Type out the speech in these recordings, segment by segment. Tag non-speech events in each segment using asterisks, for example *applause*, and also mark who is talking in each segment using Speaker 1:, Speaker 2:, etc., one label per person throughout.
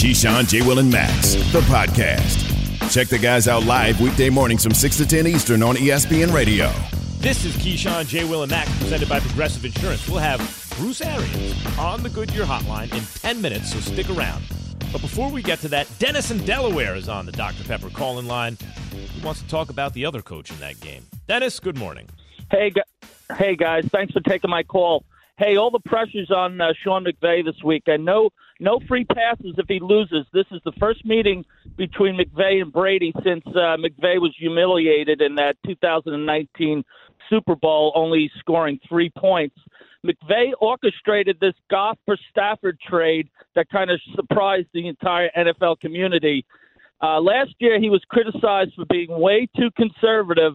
Speaker 1: Keyshawn, J. Will, and Max, the podcast. Check the guys out live weekday mornings from 6 to 10 Eastern on ESPN Radio.
Speaker 2: This is Keyshawn, J. Will, and Max, presented by Progressive Insurance. We'll have Bruce Arians on the Goodyear Hotline in 10 minutes, so stick around. But before we get to that, Dennis in Delaware is on the Dr. Pepper call-in line. He wants to talk about the other coach in that game. Dennis, good morning.
Speaker 3: Hey, hey guys, thanks for taking my call. Hey, all the pressure's on uh, Sean McVay this week, and no, no free passes if he loses. This is the first meeting between McVay and Brady since uh, McVay was humiliated in that 2019 Super Bowl, only scoring three points. McVay orchestrated this Goff for Stafford trade that kind of surprised the entire NFL community. Uh, last year, he was criticized for being way too conservative,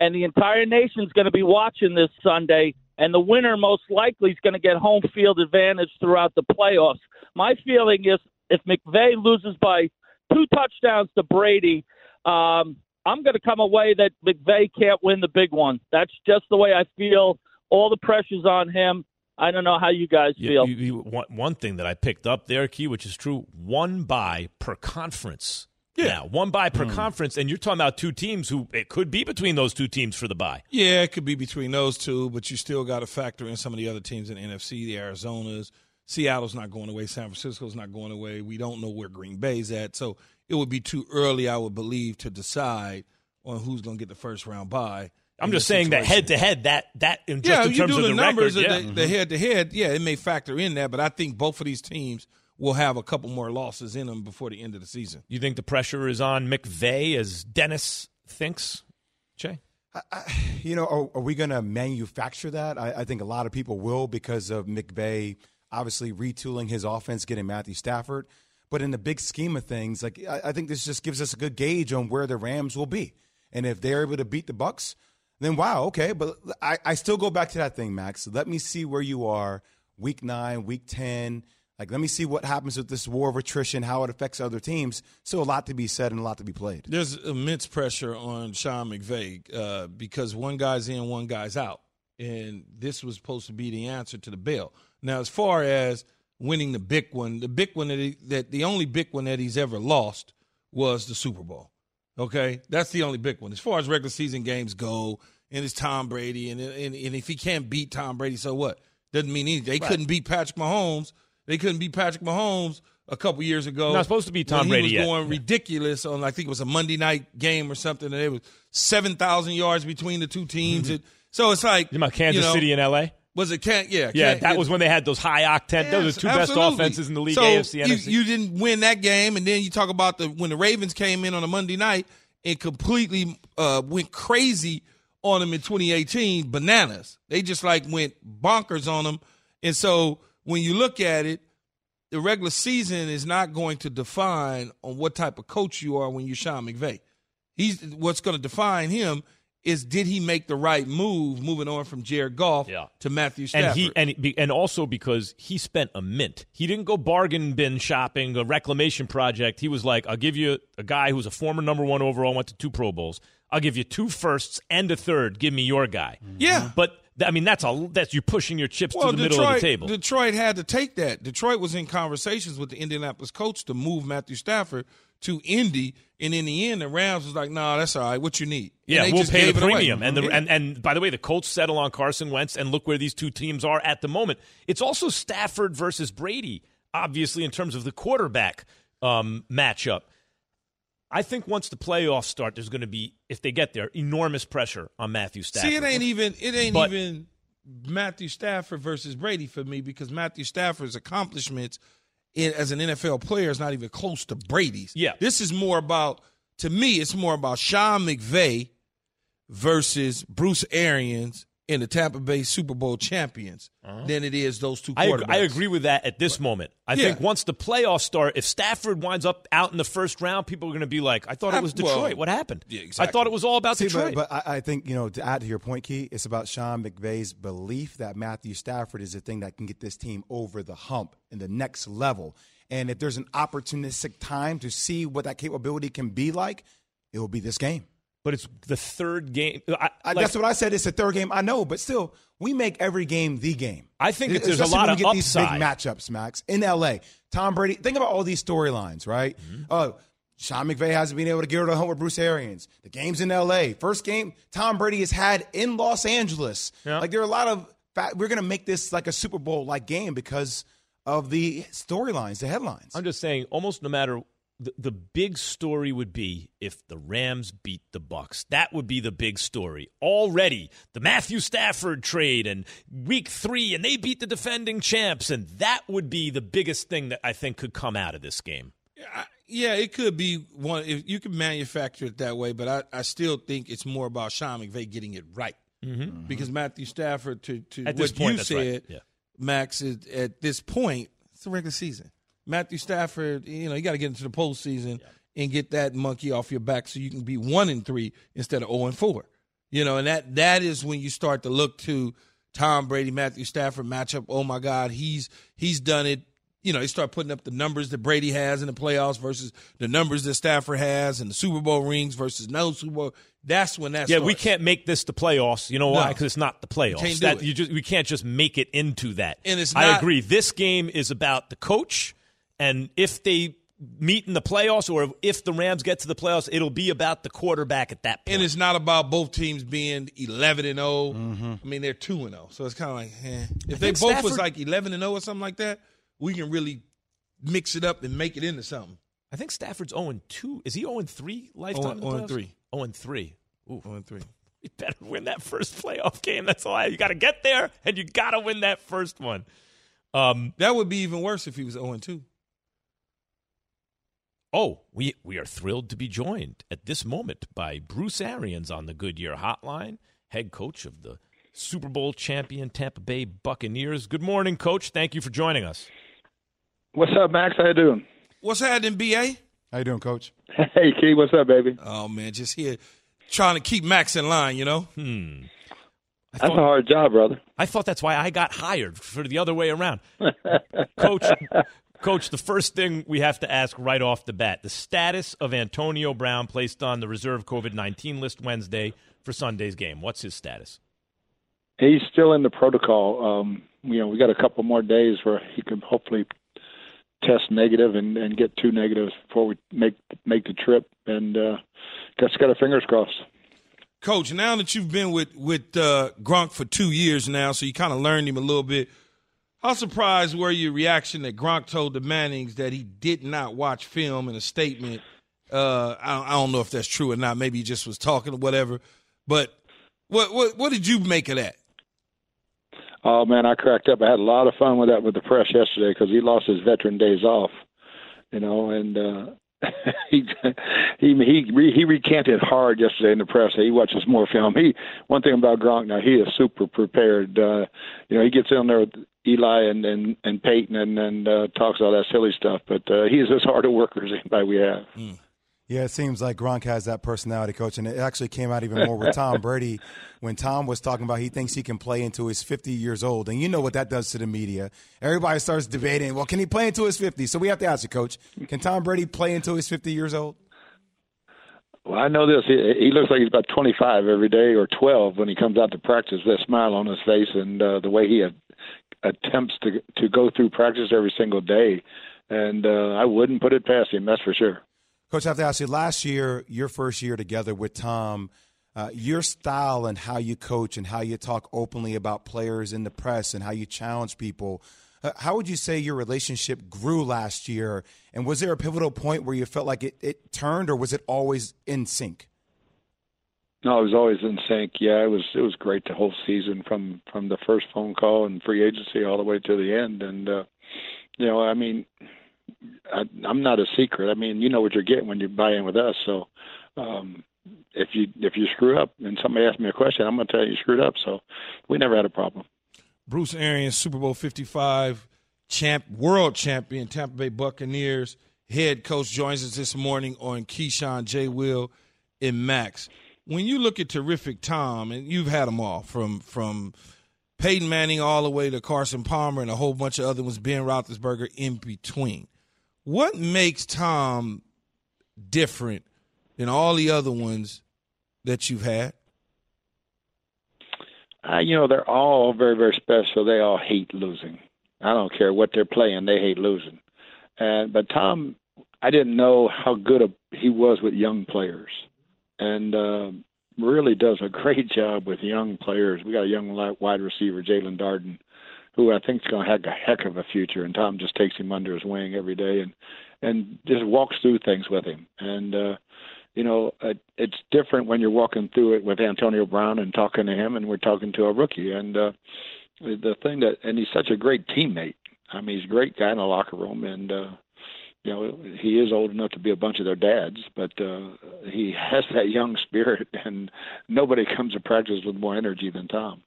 Speaker 3: and the entire nation's going to be watching this Sunday and the winner most likely is going to get home field advantage throughout the playoffs. My feeling is if McVay loses by two touchdowns to Brady, um, I'm going to come away that McVay can't win the big one. That's just the way I feel. All the pressure's on him. I don't know how you guys feel.
Speaker 2: You, you, one, one thing that I picked up there, Key, which is true, one bye per conference yeah. Now, one bye per mm. conference, and you're talking about two teams who it could be between those two teams for the bye.
Speaker 4: Yeah, it could be between those two, but you still got to factor in some of the other teams in the NFC, the Arizonas. Seattle's not going away. San Francisco's not going away. We don't know where Green Bay's at. So it would be too early, I would believe, to decide on who's going to get the first round bye.
Speaker 2: I'm just saying
Speaker 4: situation.
Speaker 2: that head to head, that that in
Speaker 4: yeah,
Speaker 2: in
Speaker 4: you do the,
Speaker 2: the
Speaker 4: numbers,
Speaker 2: record,
Speaker 4: yeah. the head to head, yeah, it may factor in that, but I think both of these teams will have a couple more losses in them before the end of the season.
Speaker 2: You think the pressure is on McVay as Dennis thinks, Jay?
Speaker 5: I, you know, are, are we going to manufacture that? I, I, think a lot of people will because of McVay obviously retooling his offense, getting Matthew Stafford. But in the big scheme of things, like I, I think this just gives us a good gauge on where the Rams will be, and if they're able to beat the Bucks, then wow, okay. But I, I still go back to that thing, Max. Let me see where you are, week nine, week ten like, let me see what happens with this war of attrition, how it affects other teams. So, a lot to be said and a lot to be played.
Speaker 4: There's immense pressure on Sean McVay uh, because one guy's in, one guy's out. And this was supposed to be the answer to the bill. Now, as far as winning the big one, the big one that, he, that the only big one that he's ever lost was the Super Bowl. Okay? That's the only big one. As far as regular season games go, and it's Tom Brady, and, and, and if he can't beat Tom Brady, so what? Doesn't mean anything. They right. couldn't beat Patrick Mahomes – they couldn't beat Patrick Mahomes a couple years ago.
Speaker 2: Not supposed to be Tom Brady.
Speaker 4: he was
Speaker 2: yet.
Speaker 4: going ridiculous on I think it was a Monday night game or something, and it was seven thousand yards between the two teams. Mm-hmm. so it's like
Speaker 2: you about Kansas
Speaker 4: you know,
Speaker 2: City and L.A.
Speaker 4: Was it can yeah
Speaker 2: yeah that
Speaker 4: it,
Speaker 2: was when they had those high octane
Speaker 4: yes,
Speaker 2: those are two
Speaker 4: absolutely.
Speaker 2: best offenses in the league
Speaker 4: so
Speaker 2: AFC
Speaker 4: you,
Speaker 2: NFC.
Speaker 4: You didn't win that game, and then you talk about the when the Ravens came in on a Monday night and completely uh, went crazy on them in 2018, bananas. They just like went bonkers on them, and so when you look at it the regular season is not going to define on what type of coach you are when you're Sean McVay. He's what's going to define him is did he make the right move moving on from Jared Goff yeah. to Matthew Stafford?
Speaker 2: And he and and also because he spent a mint. He didn't go bargain bin shopping, a reclamation project. He was like, I'll give you a guy who's a former number one overall, went to two Pro Bowls. I'll give you two firsts and a third. Give me your guy.
Speaker 4: Yeah,
Speaker 2: but I mean, that's a that's you pushing your chips
Speaker 4: well,
Speaker 2: to the
Speaker 4: Detroit,
Speaker 2: middle of the table.
Speaker 4: Detroit had to take that. Detroit was in conversations with the Indianapolis coach to move Matthew Stafford to Indy, and in the end, the Rams was like, "No, nah, that's all right. What you need?"
Speaker 2: Yeah, we'll pay the premium. And the and and by the way, the Colts settle on Carson Wentz, and look where these two teams are at the moment. It's also Stafford versus Brady, obviously in terms of the quarterback um, matchup. I think once the playoffs start, there's going to be, if they get there, enormous pressure on Matthew Stafford.
Speaker 4: See, it ain't even it ain't but, even Matthew Stafford versus Brady for me because Matthew Stafford's accomplishments in, as an NFL player is not even close to Brady's.
Speaker 2: Yeah,
Speaker 4: this is more about to me. It's more about Sean McVay versus Bruce Arians in the Tampa Bay Super Bowl champions uh-huh. than it is those two quarterbacks.
Speaker 2: I, I agree with that at this moment. I yeah. think once the playoffs start, if Stafford winds up out in the first round, people are going to be like, I thought it was Detroit. Well, what happened?
Speaker 4: Yeah, exactly.
Speaker 2: I thought it was all about
Speaker 5: See,
Speaker 2: Detroit.
Speaker 5: But, but, I think, you know, to add to your point, Key, it's about Sean McVay's belief that Matthew Stafford is the thing that can get this team over the hump in the next level. And if there's an opportunistic time to see what that capability can be like, it will be this game.
Speaker 2: But it's the third game.
Speaker 5: I, like, that's what I said. It's the third game. I know, but still, we make every game the game.
Speaker 2: I think it's, there's a lot of
Speaker 5: get
Speaker 2: upside.
Speaker 5: these big matchups, Max, in LA. Tom Brady. Think about all these storylines, right? Mm-hmm. Uh, Sean McVay hasn't been able to get her home with Bruce Arians. The game's in LA. First game Tom Brady has had in Los Angeles. Yeah. Like there are a lot of we're going to make this like a Super Bowl like game because of the storylines, the headlines.
Speaker 2: I'm just saying, almost no matter the, the big story would be if the Rams beat the Bucks. That would be the big story. Already, the Matthew Stafford trade and week three, and they beat the defending champs, and that would be the biggest thing that I think could come out of this game.
Speaker 4: Yeah, yeah it could be one. If you can manufacture it that way, but I, I still think it's more about Sean McVay getting it right. Mm-hmm. Because Matthew Stafford, to, to what
Speaker 2: point,
Speaker 4: you said,
Speaker 2: right. yeah.
Speaker 4: Max, is, at this point, it's a regular season. Matthew Stafford, you know, you got to get into the postseason and get that monkey off your back so you can be one and three instead of zero oh and four. You know, and that that is when you start to look to Tom Brady, Matthew Stafford matchup. Oh my God, he's he's done it. You know, he start putting up the numbers that Brady has in the playoffs versus the numbers that Stafford has and the Super Bowl rings versus no Super Bowl. That's when that's
Speaker 2: yeah.
Speaker 4: Starts.
Speaker 2: We can't make this the playoffs. You know why? Because
Speaker 4: no.
Speaker 2: it's not the playoffs.
Speaker 4: Can't
Speaker 2: that. You just we can't just make it into that.
Speaker 4: And it's. Not,
Speaker 2: I agree. This game is about the coach and if they meet in the playoffs or if the Rams get to the playoffs, it'll be about the quarterback at that point.
Speaker 4: And it's not about both teams being 11 and 0. Mm-hmm. I mean, they're 2 and 0. So it's kind of like, eh. If they both Stafford, was like 11 and 0 or something like that, we can really mix it up and make it into something.
Speaker 2: I think Stafford's 0 and 2. Is he 0 and 3 lifetime?
Speaker 4: 0 and 3.
Speaker 2: 0 and 3.
Speaker 4: Ooh. 0 and 3. *laughs*
Speaker 2: You better win that first playoff game. That's all. I, have. you got to get there, and you got to win that first one.
Speaker 4: Um, that would be even worse if he was 0 and 2.
Speaker 2: Oh, we, we are thrilled to be joined at this moment by Bruce Arians on the Goodyear Hotline, head coach of the Super Bowl champion Tampa Bay Buccaneers. Good morning, Coach. Thank you for joining us.
Speaker 6: What's up, Max? How you doing?
Speaker 4: What's happening, BA?
Speaker 5: How you doing, Coach?
Speaker 6: Hey, Key. What's up, baby?
Speaker 4: Oh man, just here trying to keep Max in line. You know.
Speaker 2: Hmm.
Speaker 6: That's a hard job, brother.
Speaker 2: I thought that's why I got hired for the other way around. *laughs* Coach, Coach, the first thing we have to ask right off the bat the status of Antonio Brown placed on the reserve COVID 19 list Wednesday for Sunday's game. What's his status?
Speaker 6: He's still in the protocol. Um, you know, we got a couple more days where he can hopefully test negative and, and get two negatives before we make make the trip. And uh, just got our fingers crossed.
Speaker 4: Coach, now that you've been with with uh, Gronk for two years now, so you kind of learned him a little bit how surprised were your reaction that Gronk told the Mannings that he did not watch film in a statement? Uh, I, I, don't know if that's true or not. Maybe he just was talking or whatever. But what what what did you make of that?
Speaker 6: Oh man, I cracked up. I had a lot of fun with that with the press yesterday because he lost his veteran days off, you know, and uh, *laughs* he he he he recanted hard yesterday in the press. He watches more film. He one thing about Gronk now he is super prepared. Uh, you know he gets in there with Eli and and, and Peyton and and uh, talks all that silly stuff. But uh, he is as hard a worker as anybody we have. Mm.
Speaker 5: Yeah, it seems like Gronk has that personality, coach, and it actually came out even more with Tom *laughs* Brady when Tom was talking about he thinks he can play until he's 50 years old, and you know what that does to the media. Everybody starts debating, well, can he play until he's 50? So we have to ask you, coach, can Tom Brady play until he's 50 years old?
Speaker 6: Well, I know this. He, he looks like he's about 25 every day or 12 when he comes out to practice with a smile on his face and uh, the way he attempts to to go through practice every single day. And uh, I wouldn't put it past him, that's for sure.
Speaker 5: Coach, I have to ask you. Last year, your first year together with Tom, uh, your style and how you coach and how you talk openly about players in the press and how you challenge people. Uh, how would you say your relationship grew last year? And was there a pivotal point where you felt like it, it turned, or was it always in sync?
Speaker 6: No, I was always in sync. Yeah, it was it was great the whole season from from the first phone call and free agency all the way to the end. And uh, you know, I mean, I, I'm not a secret. I mean, you know what you're getting when you buy in with us. So um, if you if you screw up and somebody asks me a question, I'm going to tell you you screwed up. So we never had a problem.
Speaker 4: Bruce Arians, Super Bowl 55 champ, world champion, Tampa Bay Buccaneers head coach, joins us this morning on Keyshawn, J. Will, and Max. When you look at terrific Tom, and you've had them all from from Peyton Manning all the way to Carson Palmer and a whole bunch of other ones, Ben Roethlisberger in between. What makes Tom different than all the other ones that you've had?
Speaker 6: Uh, you know, they're all very, very special. They all hate losing. I don't care what they're playing; they hate losing. And but Tom, I didn't know how good a, he was with young players, and uh, really does a *laughs* great job with young players. We got a young wide receiver, Jaelon Darden, who I think is going to have a heck of a future. And Tom just takes him under his wing every day and and just walks through things with him. And uh, you know, uh, it's different when you're walking through it with Antonio Brown and talking to him, and we're talking to a rookie. And uh, the thing that, and he's such a great teammate. I mean, he's a great guy in the locker room, and uh, you know, he is old enough to be a bunch of their dads, but uh, he has that young spirit, *laughs* and nobody comes to practice with more energy than Tom.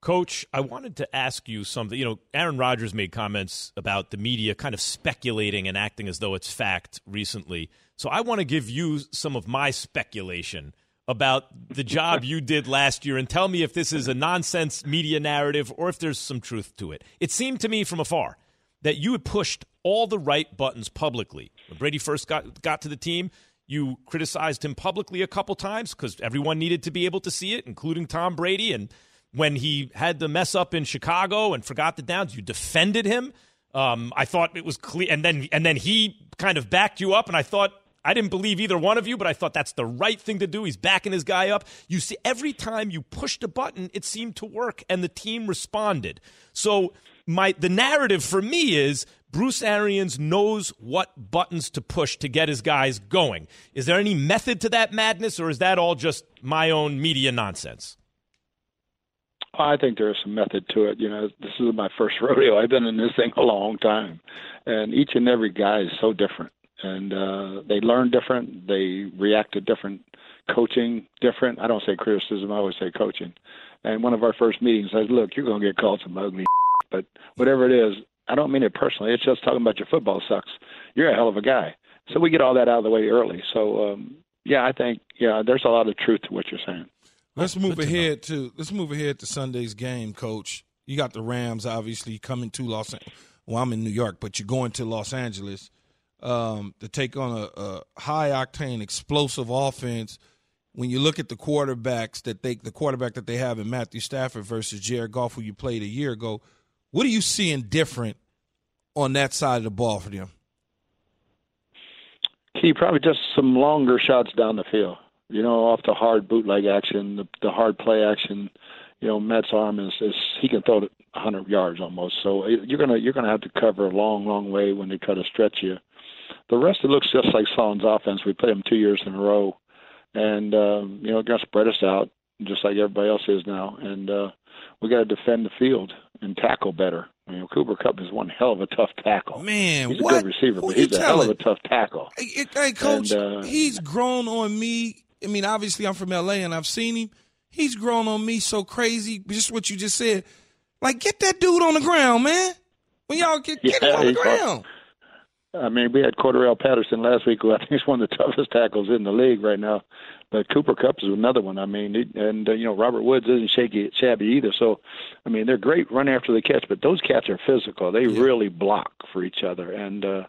Speaker 2: Coach, I wanted to ask you something. You know, Aaron Rodgers made comments about the media kind of speculating and acting as though it's fact recently. So I want to give you some of my speculation about the job *laughs* you did last year and tell me if this is a nonsense media narrative or if there's some truth to it. It seemed to me from afar that you had pushed all the right buttons publicly. When Brady first got, got to the team, you criticized him publicly a couple times because everyone needed to be able to see it, including Tom Brady. And when he had the mess up in Chicago and forgot the downs, you defended him. Um, I thought it was clear, and then and then he kind of backed you up, and I thought I didn't believe either one of you, but I thought that's the right thing to do. He's backing his guy up. You see, every time you pushed a button, it seemed to work, and the team responded. So my the narrative for me is Bruce Arians knows what buttons to push to get his guys going. Is there any method to that madness, or is that all just my own media nonsense?
Speaker 6: I think there is some method to it. You know, this is my first *laughs* rodeo. I've been in this thing a long time, and each and every guy is so different, and uh, they learn different. They react to different coaching different. I don't say criticism. I always say coaching. And one of our first meetings, I said, "Look, you're going to get called some ugly, but whatever it is, I don't mean it personally. It's just talking about your football sucks. You're a hell of a guy." So we get all that out of the way early. So um, yeah, I think yeah, there's a lot of truth to what you're saying.
Speaker 4: Let's move ahead to let's move ahead to Sunday's game, Coach. You got the Rams obviously coming to Los. Angeles. Well, I'm in New York, but you're going to Los Angeles um, to take on a, a high octane, explosive offense. When you look at the quarterbacks that they the quarterback that they have in Matthew Stafford versus Jared Goff, who you played a year ago, what are you seeing different on that side of the ball for them?
Speaker 6: He probably just some longer shots down the field you know, off the hard bootleg action, the, the hard play action. You know, Matt's arm is, is he can throw it 100 yards almost. So you're gonna you're gonna have to cover a long, long way when they try to stretch you. The rest it looks just like Saleh's offense. We played them two years in a row, and um, you know, gonna spread us out just like everybody else is now, and uh, we got to defend the field and tackle better. You know, Cooper Kupp is one hell of a tough tackle.
Speaker 4: Man,
Speaker 6: he's a
Speaker 4: what?
Speaker 6: good receiver,
Speaker 4: Who
Speaker 6: but he's a hell of a tough tackle.
Speaker 4: Hey, hey coach,
Speaker 6: And, uh,
Speaker 4: he's grown on me. I mean, obviously, I'm from LA and I've seen him. He's grown on me so crazy. Just what you just said. Like, get that dude on the ground, man. When y'all get, get him on the ground.
Speaker 6: I mean, we had Cordarrelle Patterson last week, who I think is one of the *laughs* toughest tackles in the league right now. But Cooper Kupp is another one. I mean, he, and uh, you know Robert Woods isn't shaky, shabby either. So, I mean, they're great run after the catch, but those cats are physical. They
Speaker 4: Yeah.
Speaker 6: really block for each other, and uh,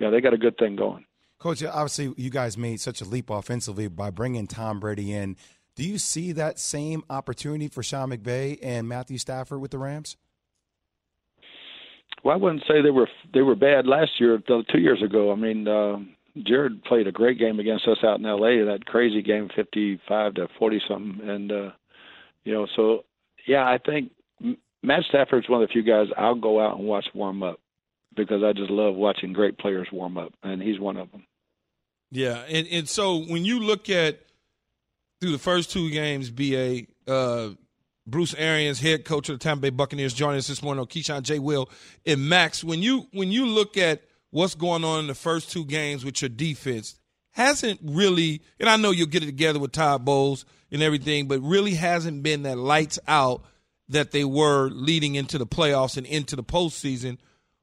Speaker 6: yeah, they got a good thing going.
Speaker 5: Coach, obviously, you guys made such a leap offensively by bringing Tom Brady in. Do you see that same opportunity for Sean McVay and Matthew Stafford with the Rams?
Speaker 6: Well, I wouldn't say they were they were bad last year. Two years ago, I mean, uh, Jared played a great game against us out in L.A. That crazy game, fifty-five to forty something, and uh, you know, so yeah, I think Matt Stafford's one of the few guys I'll go out and watch warm up because I just love watching great players warm up, and he's one of them.
Speaker 4: Yeah, and and so when you look at through the first two games, ba uh, Bruce Arians, head coach of the Tampa Bay Buccaneers, joining us this morning on Keyshawn J. Will and Max. When you when you look at what's going on in the first two games with your defense, hasn't really, and I know you'll get it together with Todd Bowles and everything, but really hasn't been that lights out that they were leading into the playoffs and into the postseason.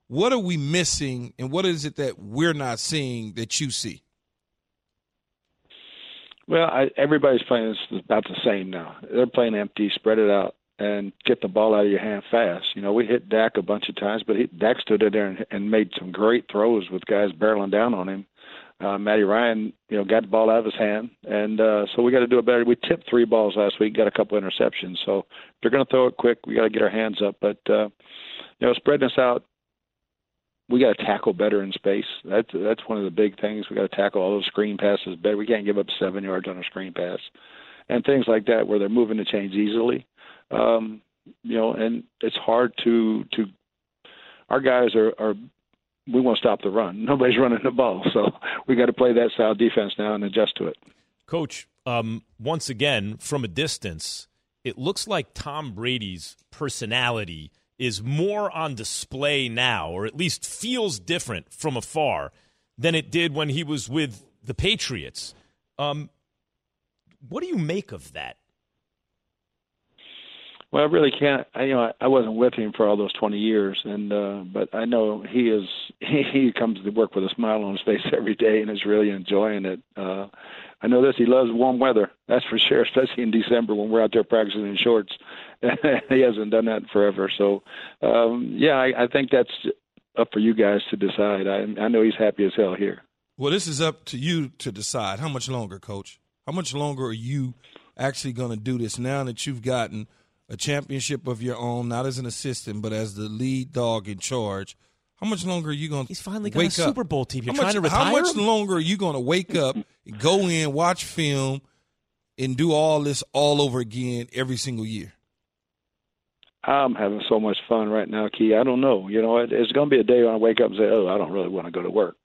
Speaker 4: What are we missing, and what is it that we're not seeing that you see?
Speaker 6: Well, I, everybody's playing about the same now. They're playing empty, spread it out, and get the ball out of your hand fast. You know, we hit Dak a bunch of times, but he, Dak stood in there and, and made some great throws with guys barreling down on him. Uh, Matty Ryan, you know, got the ball out of his hand, and uh, so we got to do it better. We tipped three balls last week, got a couple interceptions. So if they're going to throw it quick, we got to get our hands up. But uh, you know, spreading us out, we got to tackle better in space. That's that's one of the big things. We got to tackle all those screen passes better. We can't give up seven yards on a screen pass, and things like that where they're moving the chains easily. Um, you know, and it's hard to to. Our guys are are we want to stop the run. *laughs* Nobody's running the ball, so we got to play that style defense now and adjust to it.
Speaker 2: Coach, um, once again, from a distance, it looks like Tom Brady's personality is more on display now, or at least feels different from afar than it did when he was with the Patriots. Um, what do you make of that?
Speaker 6: Well, I really can't. I, you know, I, I wasn't with him for all those 20 years, and uh, but I know he is. He, *laughs* he comes to work with a smile on his face *laughs* every day, and is really enjoying it. Uh, I know this. He loves warm weather. That's for sure, *laughs* especially in December when we're out there practicing in shorts. he hasn't done that forever. So, um, yeah, I, I think that's up for you guys to decide. I, I know he's happy as hell here.
Speaker 4: Well, this is up to you to decide. How much longer, Coach? How much longer are you actually going to do this now that you've gotten – a championship of your own, not as an assistant, but as the lead dog in charge. How much longer are you going to
Speaker 2: He's finally got a Super Bowl team. You're
Speaker 4: how
Speaker 2: trying
Speaker 4: much,
Speaker 2: to retire
Speaker 4: How much
Speaker 2: him?
Speaker 4: longer are you going to wake up, go in, watch film, and do all this all over again every single year?
Speaker 6: I'm having so much fun right now, Key. I don't know. You know, it, it's going to be a day when I wake up and say, "Oh, I don't really want to go to work."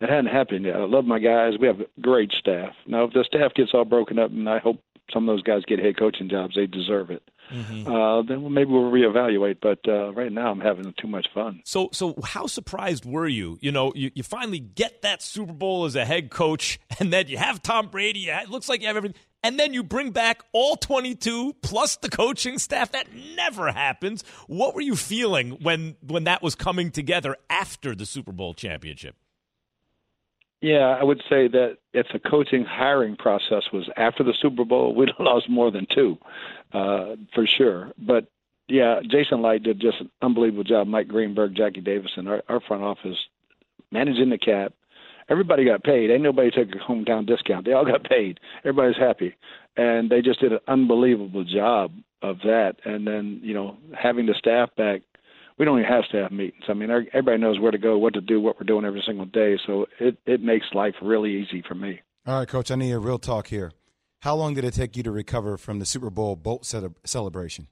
Speaker 6: It hadn't happened yet. I love my guys. We have great staff. Now, if the staff gets all broken up, and I hope some of those guys get head coaching jobs, they deserve it mm-hmm. uh, then maybe we'll reevaluate. But uh, right now, I'm having too much fun.
Speaker 2: So, so how surprised were you? You know, you, you finally get that Super Bowl as a head coach, *laughs* and then you have Tom Brady. It looks like you have everything. And then you bring back all 22 plus the coaching staff. That never happens. What were you feeling when when that was coming together after the Super Bowl championship?
Speaker 6: Yeah, I would say that if the coaching hiring process was after the Super Bowl, we'd have *laughs* lost more than two, uh, for sure. But yeah, Jason Licht did just an unbelievable job. Mike Greenberg, Jackie Davidson, our, our front office, managing the cap. Everybody got paid. Ain't nobody took a hometown discount. They all got paid. Everybody's happy, and they just did an unbelievable job of that. And then you know having the staff back we don't even have staff meetings. I mean, everybody knows where to go, what to do, what we're doing every single day. So it it makes life really easy for me.
Speaker 5: All right, Coach. I need a real talk here. How long did it take you to recover from the Super Bowl boat celebration?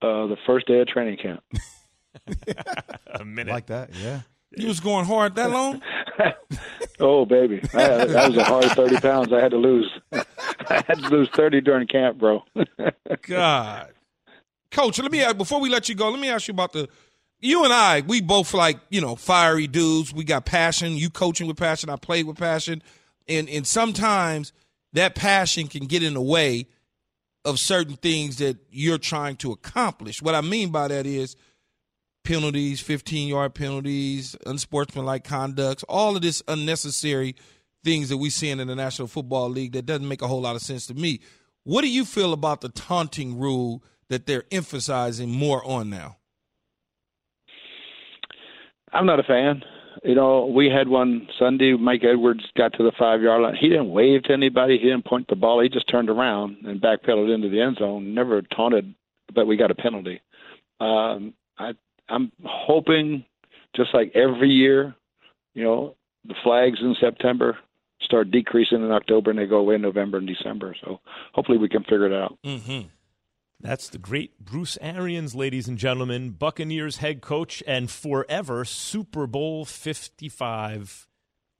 Speaker 6: Uh, the first day of training camp. *laughs*
Speaker 2: a minute
Speaker 5: like that, yeah.
Speaker 4: You was going hard that long? *laughs*
Speaker 6: oh, baby, I, that was a hard thirty pounds I had to lose. *laughs* I had to lose thirty during camp, bro.
Speaker 4: God, Coach, let me ask, before we let you go, let me ask you about the you and I, we both like, you know, fiery dudes. We got passion. You coaching with passion, I played with passion. And and sometimes that passion can get in the way of certain things that you're trying to accomplish. What I mean by that is penalties, 15 yard penalties, unsportsmanlike conducts, all of this unnecessary things that we see in the National Football League that doesn't make a whole lot of sense to me. What do you feel about the taunting rule that they're emphasizing more on now?
Speaker 6: I'm not a fan. You know, we had one Sunday. Mike Edwards got to the five yard line. He didn't wave to anybody. He didn't point the ball. He just turned around and backpedaled into the end zone. Never taunted, but we got a penalty. Um, I, I'm hoping, just like every year, you know, the flags in September start decreasing in October and they go away in November and December. So hopefully we can figure it out.
Speaker 2: Mm-hmm. That's the great Bruce Arians, ladies and gentlemen, Buccaneers head coach and forever Super Bowl 55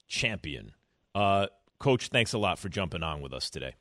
Speaker 2: champion. Uh, coach, thanks a lot for jumping on with us today.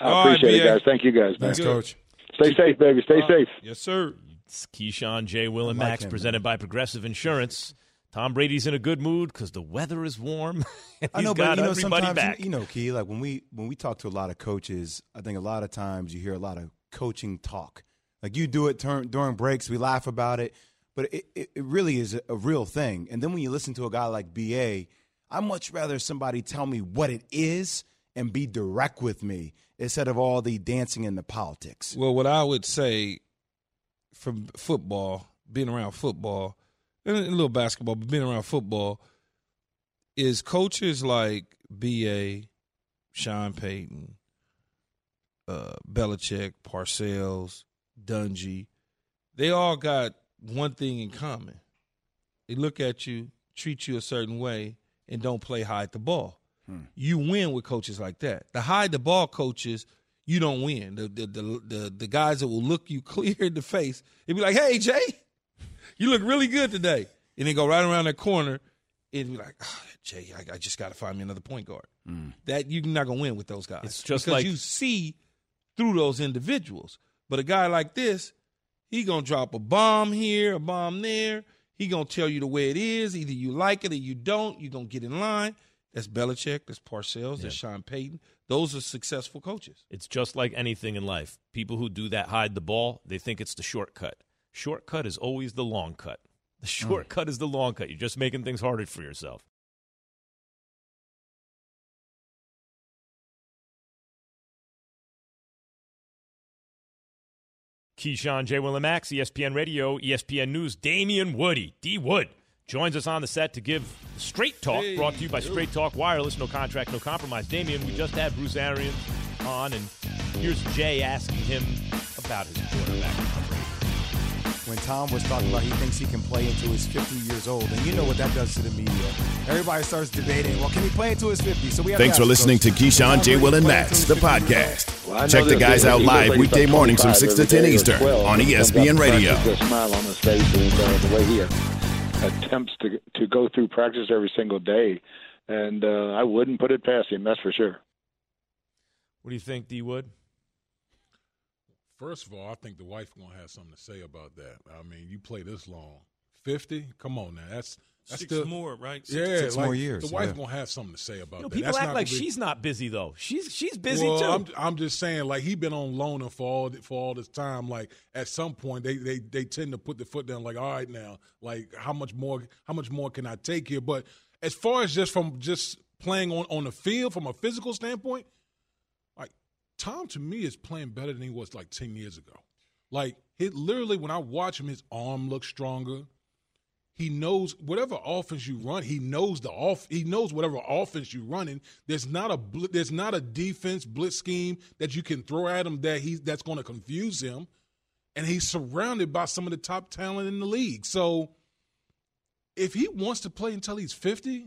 Speaker 6: I appreciate right, it, guys. Thank you, guys.
Speaker 5: Thanks, Coach.
Speaker 6: Stay safe, baby. Stay uh, safe.
Speaker 4: Yes, sir.
Speaker 2: It's Keyshawn, J. Will, and like Max, him, presented man. by Progressive Insurance. Tom Brady's in a good mood because the weather is warm. *laughs*
Speaker 5: I know, but you know, sometimes
Speaker 2: back.
Speaker 5: you know, Key. Like when we when we talk to a lot of coaches, I think a lot of times you hear a lot of coaching talk. Like you do it ter- during breaks, we laugh about it, but it, it, really is a, a, real thing. And then when you listen to a guy like BA, I much rather somebody tell me what it is and be direct with me instead of all the dancing and the politics.
Speaker 4: Well, what I would say from football, being around football, and a little basketball, but being around football, is coaches like BA, Sean Payton, uh, Belichick, Parcells, Dungy, they all got one thing in common. They look at you, treat you a certain way, and don't play hide the ball. Hmm. You win with coaches like that. The hide the ball coaches, you don't win. The the the the, the guys that will look you *laughs* clear in the face and be like, "Hey, Jay, you look really good today," and then go right around that corner and be like, oh, "Jay, I, I just got to find me another point guard." Mm. That you're not gonna win with those guys.
Speaker 2: It's just
Speaker 4: because
Speaker 2: like
Speaker 4: you see through those individuals. But a guy like this, he gonna drop a bomb here, a bomb there. He gonna tell you the way it is. Either you like it or you don't. You gonna get in line. That's Belichick. That's Parcells. Yeah. That's Sean Payton. Those are successful coaches.
Speaker 2: It's just like anything in life. People who do that hide the ball. They think it's the shortcut. Shortcut is always the long cut. The hmm. shortcut mm. is the long cut. You're just making things harder for yourself. Keyshawn, J. Will and Max, ESPN Radio, ESPN News, Damien Woody, D. Wood, joins us on the set to give Straight Talk, hey, brought to you by Straight Talk Wireless. No contract, no compromise. Damien, we just had Bruce Arians on, and here's Jay asking him about his quarterback
Speaker 5: when Tom was talking about he thinks he can play until he's 50 years old, and you know what that does to the media. Everybody starts debating, well, can he play until he's 50? So we have
Speaker 1: Thanks for listening to Keyshawn J. Will and Max, the podcast. Well, Check the guys out live weekday mornings from 6 to 10 Eastern 12, on ESPN Radio.
Speaker 6: A smile on his face and uh, the way he attempts to to go through practice every single day, and uh, I wouldn't put it past him. That's for sure.
Speaker 2: What do you think, D. Wood?
Speaker 7: First of all, I think the wife gonna have something to say about that. I mean, you play this long, fifty. Come on now, that's that's
Speaker 4: six
Speaker 7: still,
Speaker 4: more, right?
Speaker 7: Six, yeah,
Speaker 5: six
Speaker 7: like,
Speaker 5: more years.
Speaker 7: The wife
Speaker 5: yeah.
Speaker 7: gonna have something to say about
Speaker 2: you know,
Speaker 7: that.
Speaker 2: People
Speaker 7: that's
Speaker 2: act like
Speaker 7: be,
Speaker 2: she's not busy though. She's she's busy
Speaker 7: well,
Speaker 2: too.
Speaker 7: I'm, I'm just saying, like he been on loaner for all for all this time. Like at some point, they they they tend to put the foot down. Like all right now, like how much more how much more can I take here? But as far as just from just playing on on the field from a physical standpoint, like Tom to me is playing better than he was like ten years ago. Like he literally, when I watch him, his arm looks stronger. He knows whatever offense you run. He knows the off. He knows whatever offense you're running. There's not a bl- there's not a defense blitz scheme that you can throw at him that he that's going to confuse him. And he's surrounded by some of the top talent in the league. So if he wants to play until he's 50,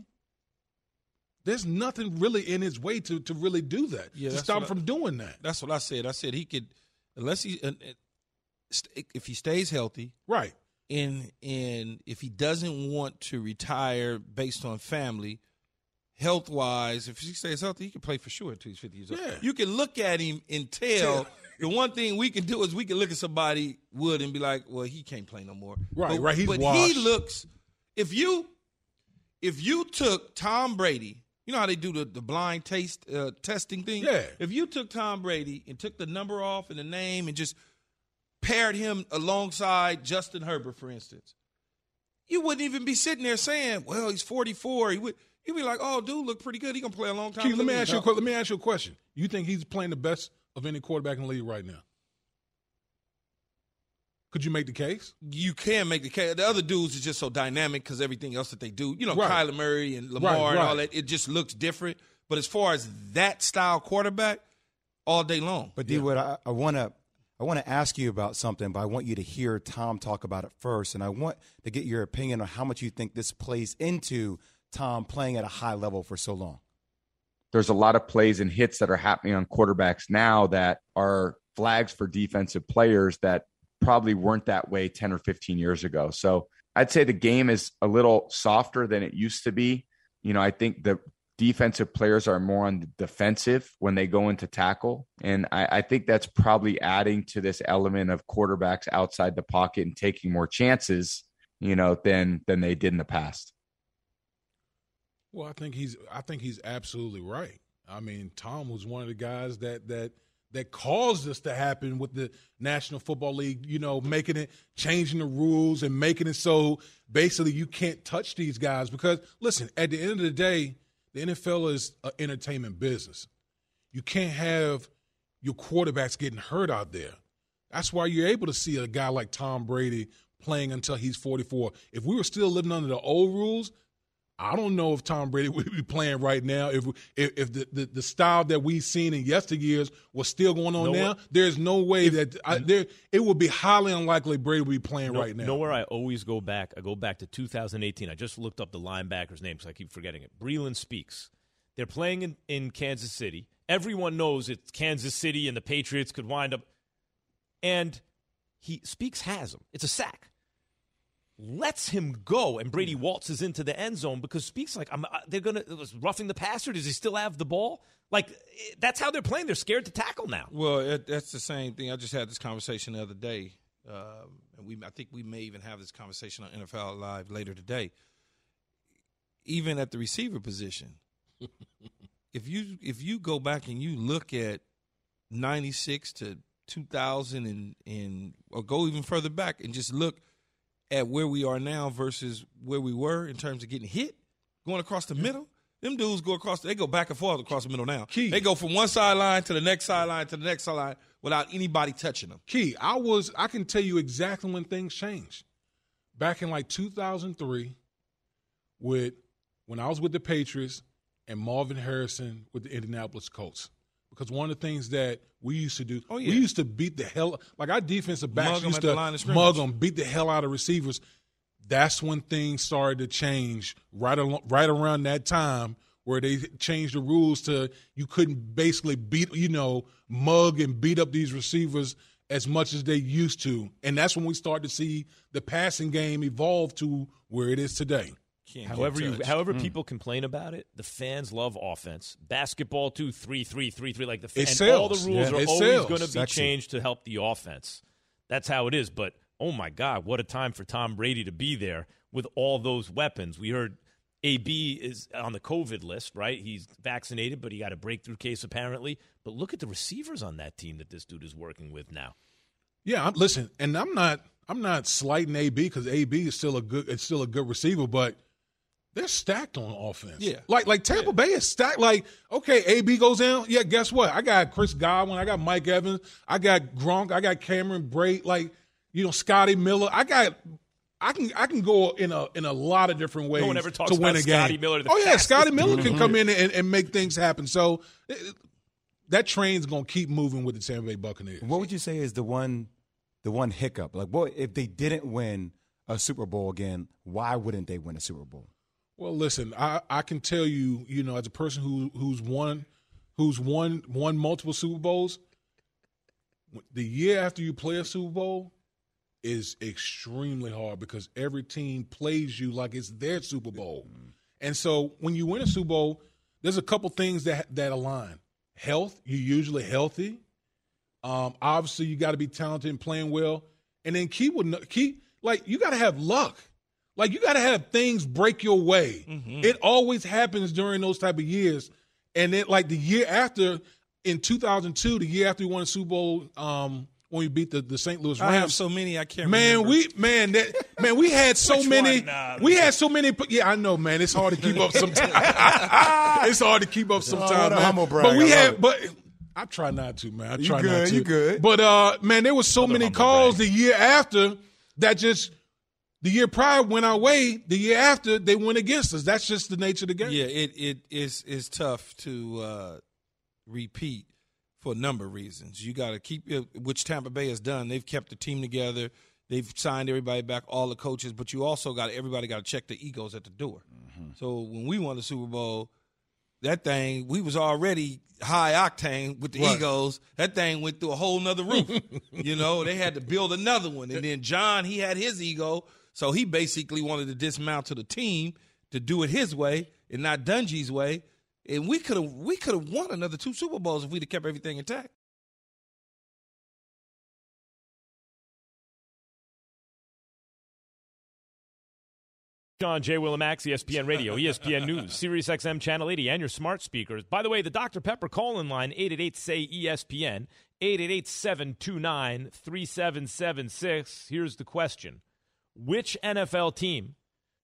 Speaker 7: there's nothing really in his way to to really do that. Yeah, to stop him from doing that.
Speaker 4: That's what I said. I said he could unless he if he stays healthy,
Speaker 7: right,
Speaker 4: and and if he doesn't want to retire based on family, health wise, if he stays healthy, he can play for sure until he's fifty years old.
Speaker 7: Yeah.
Speaker 4: You can look at him and tell. *laughs* the one thing we can do is we can look at somebody Wood and be like, well, he can't play no more.
Speaker 7: Right,
Speaker 4: but,
Speaker 7: right. He's
Speaker 4: but
Speaker 7: washed.
Speaker 4: he looks. If you if you took Tom Brady. You know how they do the, the blind taste uh, testing thing?
Speaker 7: Yeah.
Speaker 4: If you took Tom Brady and took the number off and the name and just paired him alongside Justin Herbert, for instance, you wouldn't even be sitting there saying, "Well, he's 44." He would. You'd be like, "Oh, dude, look pretty good. He gonna play a long time."
Speaker 7: Keith, let me ask you. A, let me ask you a question. You think he's playing the best of any quarterback in the league right now? Could you make the case?
Speaker 4: You can make the case. The other dudes is just so dynamic because everything else that they do, you know, right. Kyler Murray and Lamar right, and all that, it just looks different. But as far as that style quarterback, all day long.
Speaker 5: But D, yeah. what I, I want to I want to ask you about something, but I want you to hear Tom talk about it first. And I want to get your opinion on how much you think this plays into Tom playing at a high level for so long.
Speaker 8: There's a lot of plays and hits that are happening on quarterbacks now that are flags for defensive players that probably weren't that way 10 or 15 years ago. So I'd say the game is a little softer than it used to be. You know, I think the defensive players are more on the defensive when they go into tackle. And I, I, think that's probably adding to this element of quarterbacks outside the pocket and taking more chances, you know, than than they did in the past.
Speaker 7: Well, I think he's I think he's absolutely right. I mean, Tom was one of the guys that that that caused this to happen with the National Football League, you know, making it changing the rules and making it so basically you can't touch these guys because listen, at the end of the day, the NFL is an entertainment business. You can't have your quarterbacks getting hurt out there. That's why you're able to see a guy like Tom Brady playing until he's 44. If we were still living under the old rules, I don't know if Tom Brady *laughs* would be playing right now if if, if the, the, the, style that we've seen in yesteryears was still going on now. There's no way that I, there it would be highly unlikely Brady would be playing
Speaker 2: no,
Speaker 7: right now.
Speaker 2: Know where I always go back? I go back to 2018. I just looked up the linebacker's name because I keep forgetting it. Breeland Speaks. They're playing in, in Kansas City. Everyone knows it's Kansas City and the Patriots could wind up. And he Speaks has him. It's a sack lets him go, and Brady waltzes into the end zone because Speaks like, I'm, uh, they're gonna was roughing the passer. Does he still have the ball? Like that's how they're playing. They're scared to tackle now.
Speaker 4: Well, it, that's the same thing. I just had this conversation the other day, um, and we I think we may even have this conversation on NFL Live later today. Even at the receiver position, *laughs* if you if you go back and you look at ninety six to two thousand and and or go even further back and just look at where we are now versus where we were in terms of getting hit, going across the middle. Them dudes go across. They go back and forth across the middle now.
Speaker 7: Key.
Speaker 4: They go from one sideline to the next sideline to the next sideline without anybody touching them.
Speaker 7: Key. I was. I can tell you exactly when things changed. Back in like 2003, with when I was with the Patriots and Marvin Harrison with the Indianapolis Colts because one of the things that we used to do, oh, yeah. we used to beat the hell like our defensive backs used to the mug them, beat the hell out of receivers. That's when things started to change right along, right around that time where they changed the rules to you couldn't basically beat you know mug and beat up these receivers as much as they used to, and that's when we started to see the passing game evolve to where it is today.
Speaker 2: Can't however you, however mm. people complain about it, the fans love offense. Basketball too, three, three, three, three. Like the
Speaker 7: fans,
Speaker 2: all the rules
Speaker 7: yeah,
Speaker 2: are
Speaker 7: always
Speaker 2: going to be Sexy. changed to help the offense. That's how it is. But oh my God, what a time for Tom Brady to be there with all those weapons. We heard AB is on the COVID list, right? He's vaccinated, but he got a breakthrough case apparently. But look at the receivers on that team that this dude is working with now.
Speaker 7: Yeah, listen, and I'm not I'm not slighting AB because AB is still a good it's still a good receiver, but they're stacked on offense.
Speaker 4: Yeah.
Speaker 7: Like like Tampa yeah. Bay is stacked. Like, okay, AB goes down. Yeah, guess what? I got Chris Godwin. I got Mike Evans. I got Gronk. I got Cameron Brate. Like, you know, Scotty Miller. I got I can I can go in a in a lot of different ways
Speaker 2: no one ever talks
Speaker 7: to win
Speaker 2: a
Speaker 7: game.
Speaker 2: Scotty Miller.
Speaker 7: oh
Speaker 2: yeah,
Speaker 7: Scotty Miller can come mm-hmm. in and, and make things happen. So it, that train's gonna keep moving with the Tampa Bay Buccaneers.
Speaker 5: What would you say is the one the one hiccup? Like, what if they didn't win a Super Bowl again? Why wouldn't they win a Super Bowl?
Speaker 7: Well, listen, I, I can tell you, you know, as a person who who's won who's won won multiple Super Bowls, the year after you play a Super Bowl is extremely hard because every team plays you like it's their Super Bowl. And so when you win a Super Bowl, there's a couple things that that align. Health, you're usually healthy. Um, obviously, you got to be talented and playing well. And then key would key like you got to have luck. Like you got to have things break your way. Mm-hmm. It always happens during those type of years. And then like the year after in 2002, the year after we won the Super Bowl, um, when we beat the, the St. Louis Rams.
Speaker 4: I have so many I can't.
Speaker 7: Man,
Speaker 4: remember.
Speaker 7: we man that man we had *laughs* so many. Nah, we had so many. Yeah, I know, man. It's hard to keep up *laughs* sometimes. *laughs* it's hard to keep up sometimes, oh, man. But we had, but I try not to, man. I try
Speaker 5: you good,
Speaker 7: not to.
Speaker 5: You good?
Speaker 7: But uh, man, there was so many calls brag. the year after that just the year prior went our way. The year after, they went against us. That's just the nature of the game.
Speaker 4: Yeah, it it is is tough to uh, repeat for a number of reasons. You got to keep which Tampa Bay has done. They've kept the team together. They've signed everybody back, all the coaches. But you also got everybody got to check the egos at the door. Mm-hmm. So when we won the Super Bowl, that thing we was already high octane with the right. egos. That thing went through a whole nother roof. *laughs* you know, they had to build another one, and then Jon he had his ego. So he basically wanted to dismount to the team to do it his way and not Dungy's way. And we could have we could have won another two Super Bowls if we'd have kept everything intact.
Speaker 2: John J. Max, ESPN Radio, ESPN News, Sirius XM Channel 80, and your smart speakers. By the way, the Dr. Pepper call-in line, 888-SAY-ESPN, 888-729-3776. Here's the question which NFL team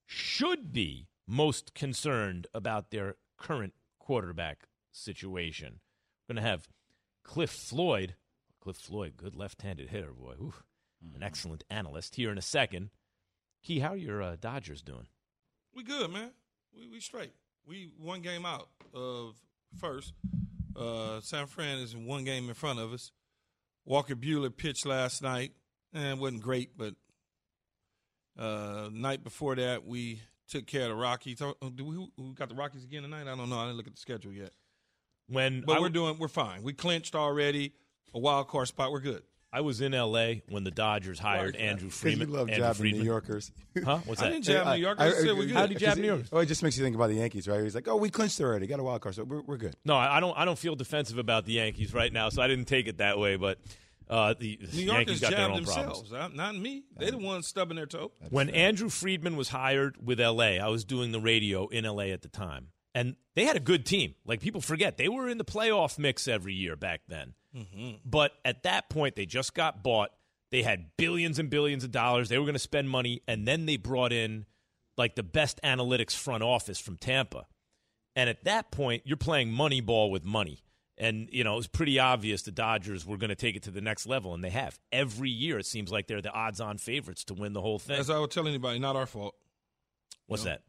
Speaker 2: should be most concerned about their current quarterback situation? We're going to have Cliff Floyd. Cliff Floyd, good left-handed hitter, boy. Ooh, mm-hmm. An excellent analyst here in a second. Key, how are your uh, Dodgers doing?
Speaker 4: We good, man. We, we straight. We one game out of first. Uh, San Fran is one game in front of us. Walker Buehler pitched last night and wasn't great, but uh, night before that we took care of the Rockies. Oh, do we, we got the Rockies again tonight? I don't know. I didn't look at the schedule yet.
Speaker 2: When
Speaker 4: but I, we're doing, we're fine. We clinched already a wild card spot. We're good.
Speaker 2: I was in L.A. when the Dodgers hired Andrew Friedman.
Speaker 5: You love
Speaker 2: Andrew
Speaker 5: jabbing
Speaker 2: Friedman.
Speaker 5: New Yorkers. *laughs*
Speaker 2: Huh? What's that?
Speaker 4: I
Speaker 2: that?
Speaker 4: didn't jab
Speaker 5: I-
Speaker 4: New Yorkers.
Speaker 5: I-
Speaker 4: I, said we're good.
Speaker 2: How did you jab New Yorkers?
Speaker 5: Oh, it just makes you think about the Yankees, right? He's like, oh, we clinched already, got a wild card, so we're, we're good.
Speaker 2: No, I I don't. I don't feel defensive about the Yankees right now, so I didn't take it that way. But uh, the
Speaker 4: New
Speaker 2: Yankees
Speaker 4: Yorkers
Speaker 2: got their
Speaker 4: jabbed
Speaker 2: own problems.
Speaker 4: themselves, uh, not me. They're the ones stubbing their toe.
Speaker 2: When Andrew Friedman was hired with LA, I was doing the radio in LA at the time. And they had a good team. Like people forget, they were in the playoff mix every year back then. But at that point, they just got bought. They had billions and billions of dollars. They were going to spend money. And then they brought in like the best analytics front office from Tampa. And at that point, you're playing money ball with money. And, you know, it was pretty obvious the Dodgers were going to take it to the next level, and they have. Every year, it seems like they're the odds on favorites to win the whole thing.
Speaker 4: As I would tell anybody, not our fault.
Speaker 2: What's
Speaker 4: No.
Speaker 2: that?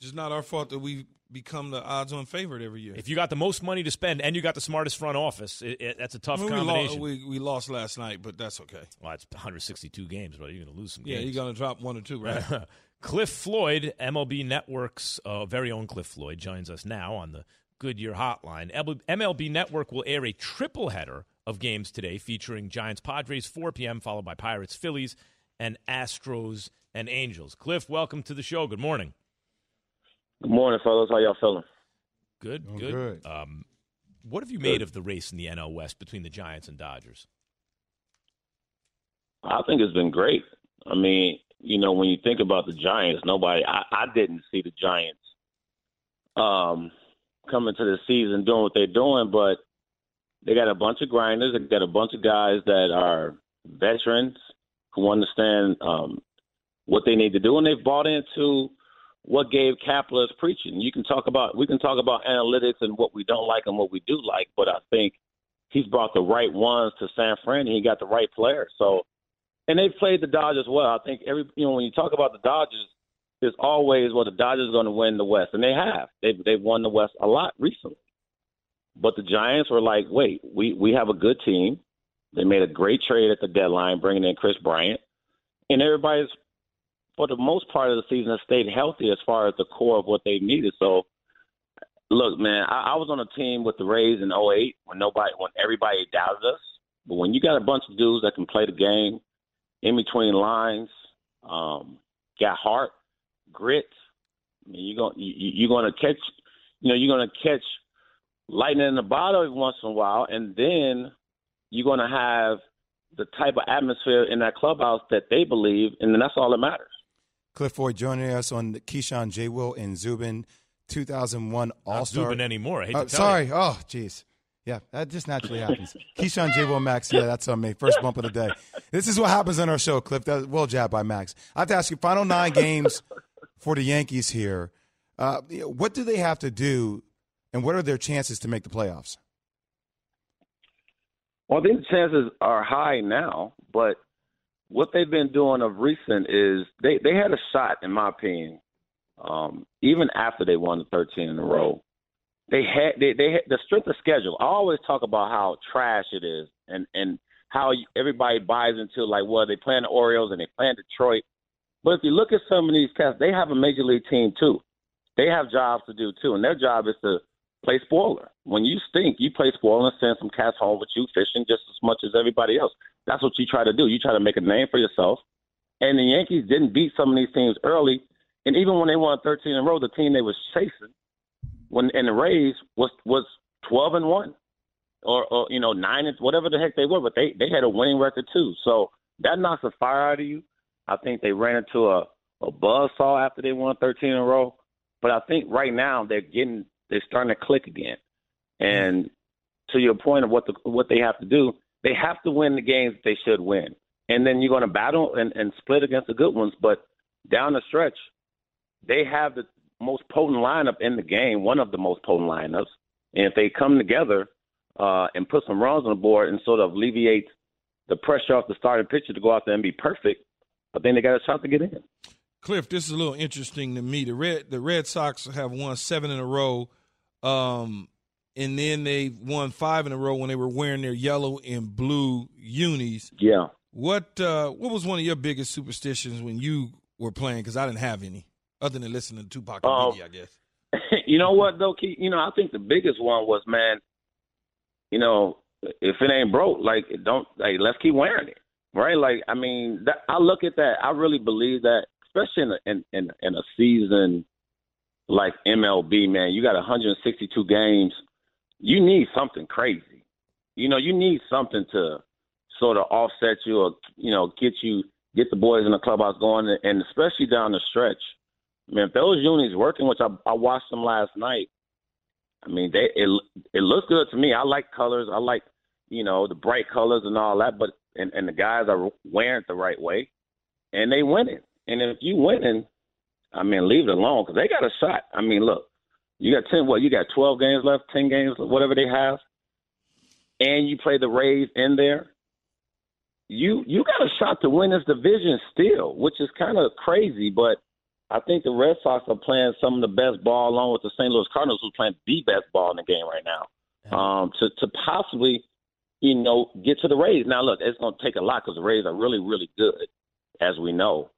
Speaker 4: It's not our fault that we become the odds-on favorite every year.
Speaker 2: If you got the most money to spend and you got the smartest front office, it, it, that's a tough
Speaker 4: I mean, we,
Speaker 2: combination.
Speaker 4: lost, we, we lost last night, but that's okay.
Speaker 2: well, it's 162 games, bro. You're going to lose some
Speaker 4: Yeah,
Speaker 2: games.
Speaker 4: you're gonna drop one or two, right? *laughs*
Speaker 2: Cliff Floyd, MLB Network's uh, very own Cliff Floyd, joins us now on the Goodyear Hotline. MLB Network will air a triple header of games today featuring Giants Padres 4 p.m., followed by Pirates Phillies and Astros and Angels. Cliff, welcome to the show. Good morning.
Speaker 9: Good morning, fellas. How y'all feeling?
Speaker 2: Good,
Speaker 5: Doing
Speaker 2: good.
Speaker 5: good.
Speaker 2: Um, what have you made of the race in the NL West between the Giants and Dodgers?
Speaker 9: I think it's been great. I mean, you know, when you think about the Giants, nobody, I, I didn't see the Giants um, coming to the season doing what they're doing, but they got a bunch of grinders. They got a bunch of guys that are veterans who understand um, what they need to do, and they've bought into what Gabe Kapler is preaching. You can talk about, we can talk about analytics and what we don't like and what we do like, but I think he's brought the right ones to San Fran, and he got the right players. So, and they've played the Dodgers well. I think every, you know, when you talk about the Dodgers, there's always well the Dodgers are going to win the West, and they have. They've they've won the West a lot recently. But the Giants were like, wait, we we have a good team. They made a great trade at the deadline, bringing in Kris Bryant, and everybody's for the most part of the season has stayed healthy as far as the core of what they needed. So, look, man, I, I was on a team with the Rays in 08 when nobody, when everybody doubted us. But when you got a bunch of dudes that can play the game in between lines, um, got heart, grit, I mean, you're going you, you're going to catch, you know, you're going to catch lightning in the bottle once in a while, and then you're going to have the type of atmosphere in that clubhouse that they believe, and then that's all that matters.
Speaker 5: Cliff Floyd joining us on the Keyshawn J. Will and Zubin 2001 All Star.
Speaker 2: Zubin anymore. I hate
Speaker 5: Uh,
Speaker 2: to tell
Speaker 5: sorry.
Speaker 2: you.
Speaker 5: Oh, jeez. Yeah, that just naturally happens. *laughs* Keyshawn J. Will Max. Yeah, that's on me. First bump of the day. This is what happens on our show, Cliff. That well jab by Max. I have to ask you: final nine games for the Yankees here. Uh, what do they have to do, and what are their chances to make the playoffs?
Speaker 9: Well, I think the chances are high now, but what they've been doing of recent is they they had a shot, in my opinion, um, even after they won the 13 in a row. They had they they had the strength of schedule. I always talk about how trash it is, and and how everybody buys into like, well, they playing the Orioles and they playing Detroit. But if you look at some of these tests, they have a major league team too. They have jobs to do too, and their job is to play spoiler. When you stink, you play spoiler and send some cats home with you fishing just as much as everybody else. That's what you try to do. You try to make a name for yourself. And the Yankees didn't beat some of these teams early. And even when they won 13 in a row, the team they was chasing, when and the Rays was was 12 and one, or, or you know nine and whatever the heck they were, but they they had a winning record too. So that knocks the fire out of you. I think they ran into a a buzz saw after they won 13 in a row. But I think right now they're getting they're starting to click again. And to your point of what the what they have to do, they have to win the games that they should win. And then you're going to battle and, and split against the good ones. But down the stretch, they have the most potent lineup in the game, one of the most potent lineups. And if they come together uh, and put some runs on the board and sort of alleviate the pressure off the starting pitcher to go out there and be perfect, I think they got a shot to get in.
Speaker 4: Cliff, this is a little interesting to me. The Red the Red Sox have won seven in a row, um, and then they won five in a row when they were wearing their yellow and blue unis.
Speaker 9: Yeah.
Speaker 4: What uh, what was one of your biggest superstitions when you were playing? Because I didn't have any, other than listening to Tupac and
Speaker 9: Oh.
Speaker 4: Biggie, I guess. *laughs*
Speaker 9: you know what though, Keith? You know, I think the biggest one was man. You know, if it ain't broke, like don't like let's keep wearing it, right? Like I mean, that, I look at that. I really believe that, especially in a, in, in in a season like MLB, man. You got 162 games. You need something crazy. You know, you need something to sort of offset you or you know get you get the boys in the clubhouse going, and especially down the stretch. Man, if those unis working, which I, I watched them last night. I mean, they it it looks good to me. I like colors. I like you know the bright colors and all that. But and and the guys are wearing it the right way, and they winning. And if you winning, I mean, leave it alone because they got a shot. I mean, look, you got ten. What you got? Twelve games left, ten games, whatever they have, and you play the Rays in there. You you got a shot to win this division still, which is kind of crazy, but I think the Red Sox are playing some of the best ball, along with the St. Louis Cardinals, who's playing the best ball in the game right now, um, to to possibly, you know, get to the Rays. Now, look, it's going to take a lot because the Rays are really, really good, as we know,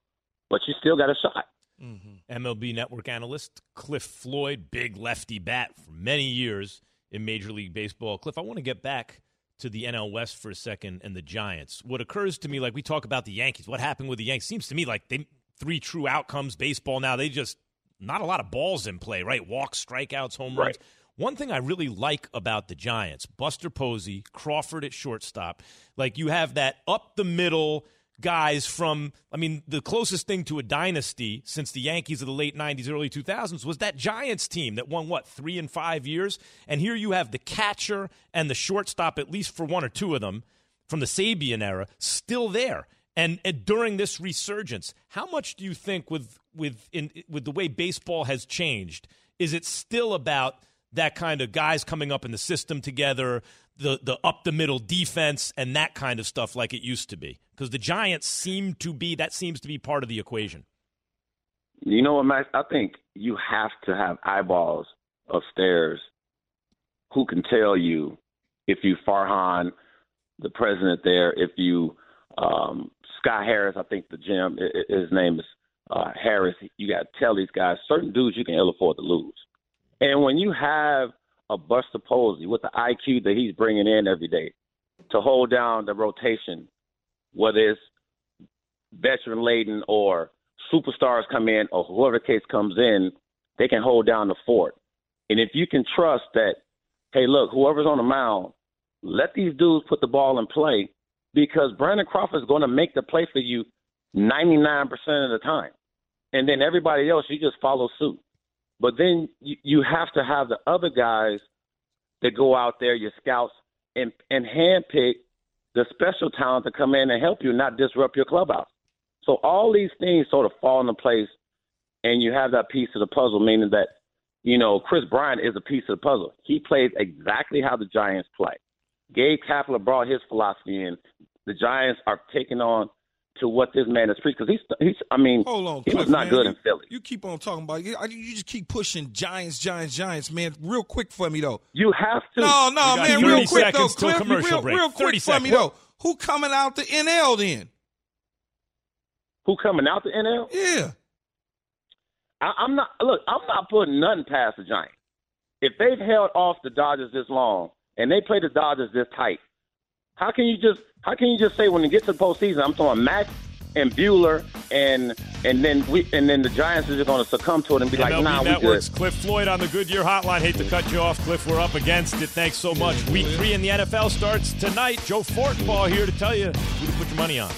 Speaker 9: but you still got a shot. Mm-hmm.
Speaker 2: MLB Network analyst Cliff Floyd, big lefty bat for many years in Major League Baseball. Cliff, I want to get back to the NL West for a second and the Giants. What occurs to me, like we talk about the Yankees, what happened with the Yankees seems to me like they three true outcomes baseball now. They just not a lot of balls in play, right? Walks, strikeouts, home runs.
Speaker 9: Right.
Speaker 2: One thing I really like about the Giants, Buster Posey, Crawford at shortstop, like you have that up the middle guys from I mean the closest thing to a dynasty since the Yankees of the late 90s early 2000s was that Giants team that won what 3 and 5 years? And here you have the catcher and the shortstop at least for one or two of them from the Sabean era still there. And, and during this resurgence how much do you think with with in, with the way baseball has changed is it still about that kind of guys coming up in the system together, the the up the middle defense, and that kind of stuff like it used to be. Because the Giants seem to be that seems to be part of the equation.
Speaker 9: You know what, Max? I think you have to have eyeballs upstairs who can tell you if you Farhan, the president there, if you um, Scott Harris, I think the i- his name is uh, Harris. You got to tell these guys certain dudes you can ill afford to lose. And when you have a Buster Posey with the IQ that he's bringing in every day to hold down the rotation, whether it's veteran laden or superstars come in or whoever case comes in, they can hold down the fort. And if you can trust that, hey, look, whoever's on the mound, let these dudes put the ball in play because Brandon Crawford is going to make the play for you 99% of the time. And then everybody else, you just follow suit. But then you, you have to have the other guys that go out there, your scouts, and, and handpick the special talent to come in and help you, not disrupt your clubhouse. So all these things sort of fall into place, and you have that piece of the puzzle, meaning that, you know, Kris Bryant is a piece of the puzzle. He plays exactly how the Giants play. Gabe Kapler brought his philosophy in. The Giants are taking on to what this man is preaching because he's, he's, I mean,
Speaker 4: Hold on,
Speaker 9: he was not
Speaker 4: man.
Speaker 9: good in Philly.
Speaker 4: You keep on talking about you. You just keep pushing Giants, Giants, Giants, man. Real quick for me though.
Speaker 9: You have to.
Speaker 4: No, no, man. Real quick though,
Speaker 2: seconds
Speaker 4: Cliff.
Speaker 2: commercial
Speaker 4: real,
Speaker 2: break.
Speaker 4: real
Speaker 2: 30
Speaker 4: quick for me though. Who coming out the NL then?
Speaker 9: Who coming out the NL?
Speaker 4: Yeah.
Speaker 9: I, I'm not. Look, I'm not putting nothing past the Giants. If they've held off the Dodgers this long and they play the Dodgers this tight, how can you just how can you just say when they get to the postseason, I'm talking Max and Buehler and and then we and then the Giants are just going to succumb to it and be like,
Speaker 2: MLB
Speaker 9: nah, we
Speaker 2: Networks,
Speaker 9: good.
Speaker 2: Cliff Floyd on the Goodyear Hotline. Hate to cut you off, Cliff. We're up against it. Thanks so much. Week three in the NFL starts tonight. Joe Fortenbaugh here to tell you who to put your money on.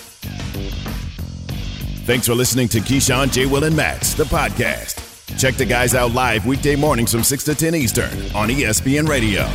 Speaker 1: Thanks for listening to Keyshawn, J. Will, and Max, the podcast. Check the guys out live weekday mornings from 6 to 10 Eastern on ESPN Radio.